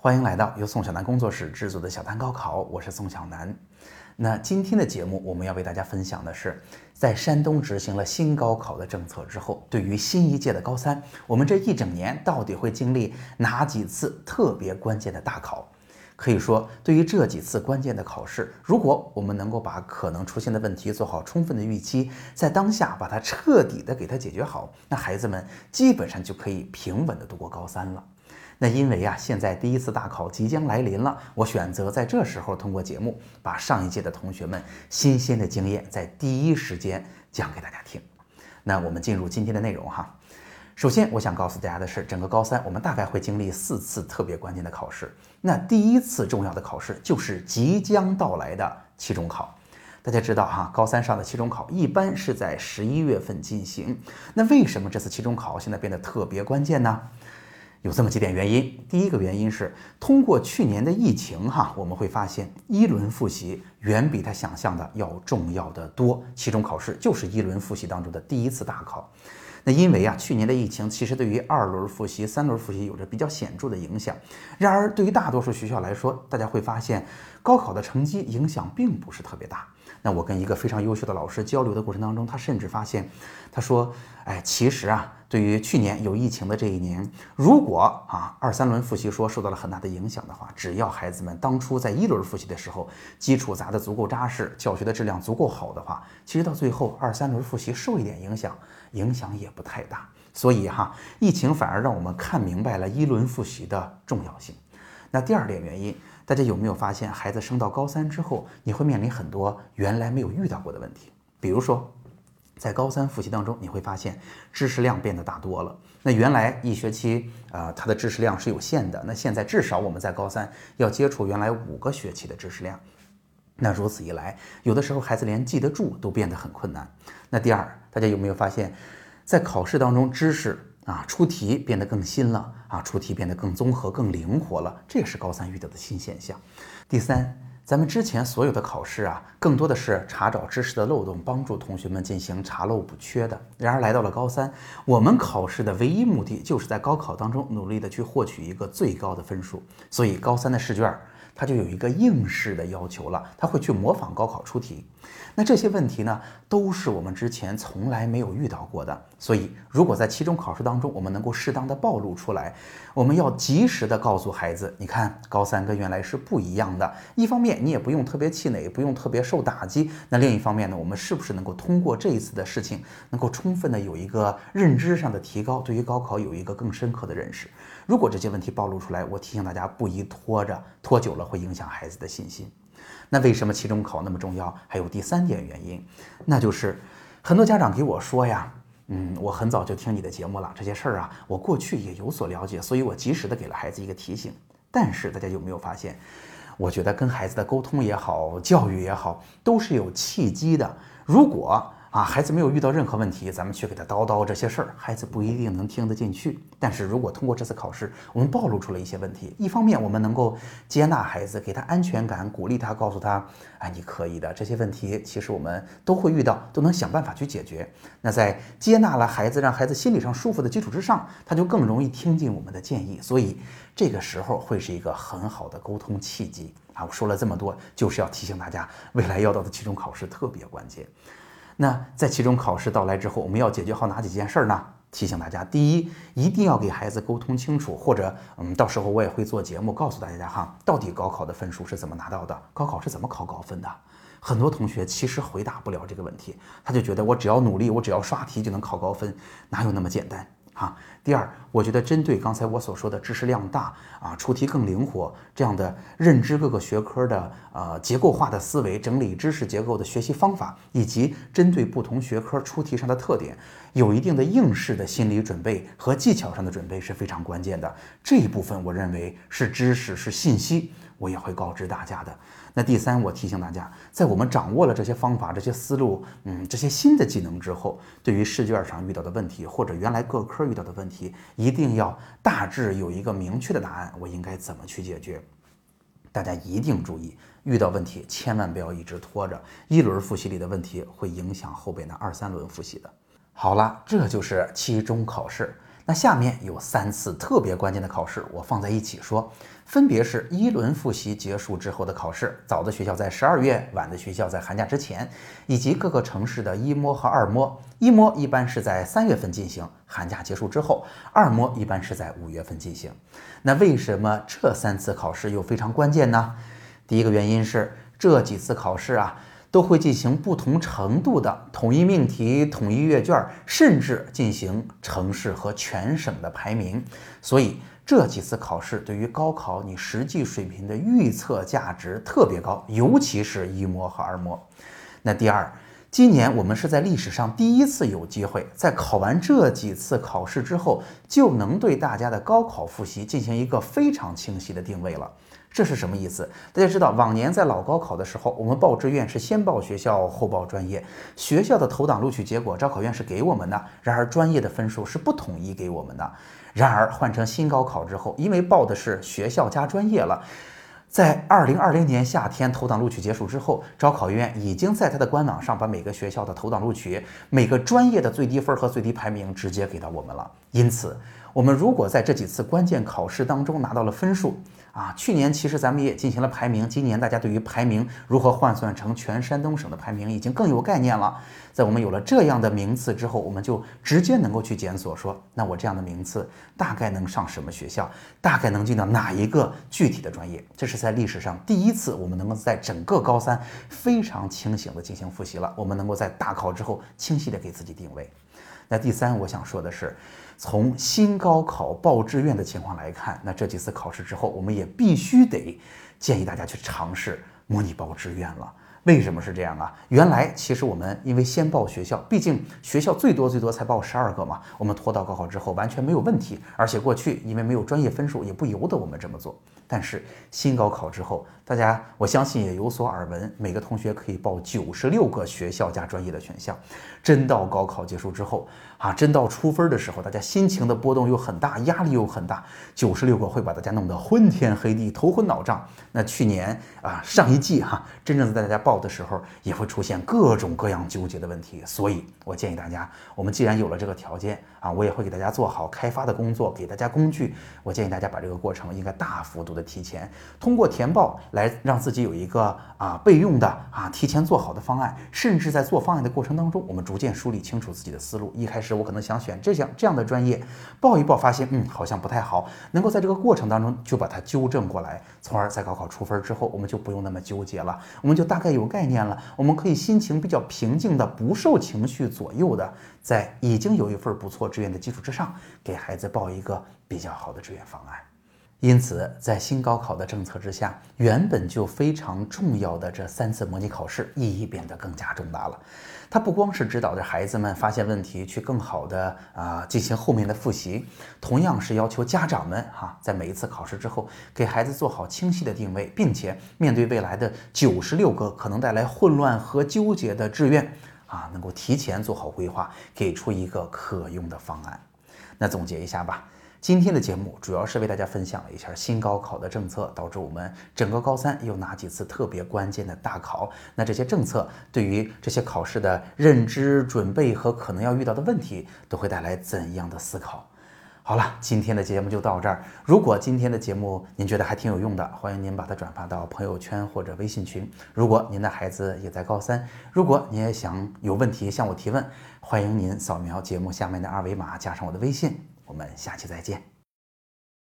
欢迎来到由宋小南工作室制作的小谈高考，我是宋小南。那今天的节目，我们要为大家分享的是，在山东执行了新高考的政策之后，对于新一届的高三，我们这一整年到底会经历哪几次特别关键的大考？可以说，对于这几次关键的考试，如果我们能够把可能出现的问题做好充分的预期，在当下把它彻底的给它解决好，那孩子们基本上就可以平稳的度过高三了。那因为呀，现在第一次大考即将来临了，我选择在这时候通过节目，把上一届的同学们新鲜的经验在第一时间讲给大家听。那我们进入今天的内容哈。首先，我想告诉大家的是，整个高三我们大概会经历四次特别关键的考试。那第一次重要的考试就是即将到来的期中考。大家知道哈，高三上的期中考一般是在十一月份进行。那为什么这次期中考现在变得特别关键呢？有这么几点原因。第一个原因是，通过去年的疫情哈，我们会发现一轮复习远比他想象的要重要的多。期中考试就是一轮复习当中的第一次大考。那因为啊，去年的疫情其实对于二轮复习、三轮复习有着比较显著的影响。然而，对于大多数学校来说，大家会发现高考的成绩影响并不是特别大。那我跟一个非常优秀的老师交流的过程当中，他甚至发现，他说：“哎，其实啊，对于去年有疫情的这一年，如果啊二三轮复习说受到了很大的影响的话，只要孩子们当初在一轮复习的时候基础砸得足够扎实，教学的质量足够好的话，其实到最后二三轮复习受一点影响。”影响也不太大，所以哈，疫情反而让我们看明白了一轮复习的重要性。那第二点原因，大家有没有发现，孩子升到高三之后，你会面临很多原来没有遇到过的问题？比如说，在高三复习当中，你会发现知识量变得大多了。那原来一学期啊，它的知识量是有限的，那现在至少我们在高三要接触原来五个学期的知识量。那如此一来，有的时候孩子连记得住都变得很困难。那第二，大家有没有发现，在考试当中，知识啊出题变得更新了啊，出题变得更综合、更灵活了，这也是高三遇到的新现象。第三，咱们之前所有的考试啊，更多的是查找知识的漏洞，帮助同学们进行查漏补缺的。然而来到了高三，我们考试的唯一目的就是在高考当中努力的去获取一个最高的分数。所以高三的试卷儿。他就有一个应试的要求了，他会去模仿高考出题。那这些问题呢，都是我们之前从来没有遇到过的。所以，如果在期中考试当中，我们能够适当的暴露出来，我们要及时的告诉孩子，你看高三跟原来是不一样的。一方面，你也不用特别气馁，不用特别受打击。那另一方面呢，我们是不是能够通过这一次的事情，能够充分的有一个认知上的提高，对于高考有一个更深刻的认识？如果这些问题暴露出来，我提醒大家不宜拖着，拖久了会影响孩子的信心。那为什么期中考那么重要？还有第三点原因，那就是很多家长给我说呀，嗯，我很早就听你的节目了，这些事儿啊，我过去也有所了解，所以我及时的给了孩子一个提醒。但是大家有没有发现，我觉得跟孩子的沟通也好，教育也好，都是有契机的。如果啊，孩子没有遇到任何问题，咱们去给他叨叨这些事儿，孩子不一定能听得进去。但是如果通过这次考试，我们暴露出了一些问题，一方面我们能够接纳孩子，给他安全感，鼓励他，告诉他，哎，你可以的。这些问题其实我们都会遇到，都能想办法去解决。那在接纳了孩子，让孩子心理上舒服的基础之上，他就更容易听进我们的建议。所以这个时候会是一个很好的沟通契机啊！我说了这么多，就是要提醒大家，未来要到的期中考试特别关键。那在期中考试到来之后，我们要解决好哪几件事儿呢？提醒大家，第一，一定要给孩子沟通清楚，或者，嗯，到时候我也会做节目告诉大家哈，到底高考的分数是怎么拿到的，高考是怎么考高分的。很多同学其实回答不了这个问题，他就觉得我只要努力，我只要刷题就能考高分，哪有那么简单？啊，第二，我觉得针对刚才我所说的知识量大啊，出题更灵活这样的认知各个学科的呃结构化的思维，整理知识结构的学习方法，以及针对不同学科出题上的特点，有一定的应试的心理准备和技巧上的准备是非常关键的。这一部分我认为是知识是信息，我也会告知大家的。那第三，我提醒大家，在我们掌握了这些方法、这些思路，嗯，这些新的技能之后，对于试卷上遇到的问题，或者原来各科遇到的问题，一定要大致有一个明确的答案，我应该怎么去解决？大家一定注意，遇到问题千万不要一直拖着，一轮复习里的问题会影响后边的二三轮复习的。好了，这就是期中考试。那下面有三次特别关键的考试，我放在一起说，分别是一轮复习结束之后的考试，早的学校在十二月，晚的学校在寒假之前，以及各个城市的一模和二模。一模一般是在三月份进行，寒假结束之后；二模一般是在五月份进行。那为什么这三次考试又非常关键呢？第一个原因是这几次考试啊。都会进行不同程度的统一命题、统一阅卷，甚至进行城市和全省的排名。所以这几次考试对于高考你实际水平的预测价值特别高，尤其是一模和二模。那第二，今年我们是在历史上第一次有机会，在考完这几次考试之后，就能对大家的高考复习进行一个非常清晰的定位了。这是什么意思？大家知道，往年在老高考的时候，我们报志愿是先报学校后报专业，学校的投档录取结果，招考院是给我们的，然而专业的分数是不统一给我们的。然而换成新高考之后，因为报的是学校加专业了，在二零二零年夏天投档录取结束之后，招考院已经在它的官网上把每个学校的投档录取、每个专业的最低分和最低排名直接给到我们了。因此，我们如果在这几次关键考试当中拿到了分数，啊，去年其实咱们也进行了排名，今年大家对于排名如何换算成全山东省的排名已经更有概念了。在我们有了这样的名次之后，我们就直接能够去检索，说那我这样的名次大概能上什么学校，大概能进到哪一个具体的专业。这是在历史上第一次，我们能够在整个高三非常清醒的进行复习了。我们能够在大考之后清晰的给自己定位。那第三，我想说的是。从新高考报志愿的情况来看，那这几次考试之后，我们也必须得建议大家去尝试模拟报志愿了。为什么是这样啊？原来其实我们因为先报学校，毕竟学校最多最多才报十二个嘛，我们拖到高考之后完全没有问题。而且过去因为没有专业分数，也不由得我们这么做。但是新高考之后，大家我相信也有所耳闻，每个同学可以报九十六个学校加专业的选项。真到高考结束之后啊，真到出分的时候，大家心情的波动又很大，压力又很大。九十六个会把大家弄得昏天黑地、头昏脑胀。那去年啊，上一季哈，真正在大家报的时候，也会出现各种各样纠结的问题。所以我建议大家，我们既然有了这个条件啊，我也会给大家做好开发的工作，给大家工具。我建议大家把这个过程应该大幅度的。提前通过填报来让自己有一个啊备用的啊提前做好的方案，甚至在做方案的过程当中，我们逐渐梳理清楚自己的思路。一开始我可能想选这样这样的专业，报一报发现嗯好像不太好，能够在这个过程当中就把它纠正过来，从而在高考出分之后，我们就不用那么纠结了，我们就大概有概念了，我们可以心情比较平静的，不受情绪左右的，在已经有一份不错志愿的基础之上，给孩子报一个比较好的志愿方案。因此，在新高考的政策之下，原本就非常重要的这三次模拟考试意义变得更加重大了。它不光是指导着孩子们发现问题，去更好的啊进行后面的复习，同样是要求家长们哈，在每一次考试之后，给孩子做好清晰的定位，并且面对未来的九十六个可能带来混乱和纠结的志愿啊，能够提前做好规划，给出一个可用的方案。那总结一下吧。今天的节目主要是为大家分享了一下新高考的政策，导致我们整个高三有哪几次特别关键的大考？那这些政策对于这些考试的认知、准备和可能要遇到的问题，都会带来怎样的思考？好了，今天的节目就到这儿。如果今天的节目您觉得还挺有用的，欢迎您把它转发到朋友圈或者微信群。如果您的孩子也在高三，如果您也想有问题向我提问，欢迎您扫描节目下面的二维码，加上我的微信。我们下期再见。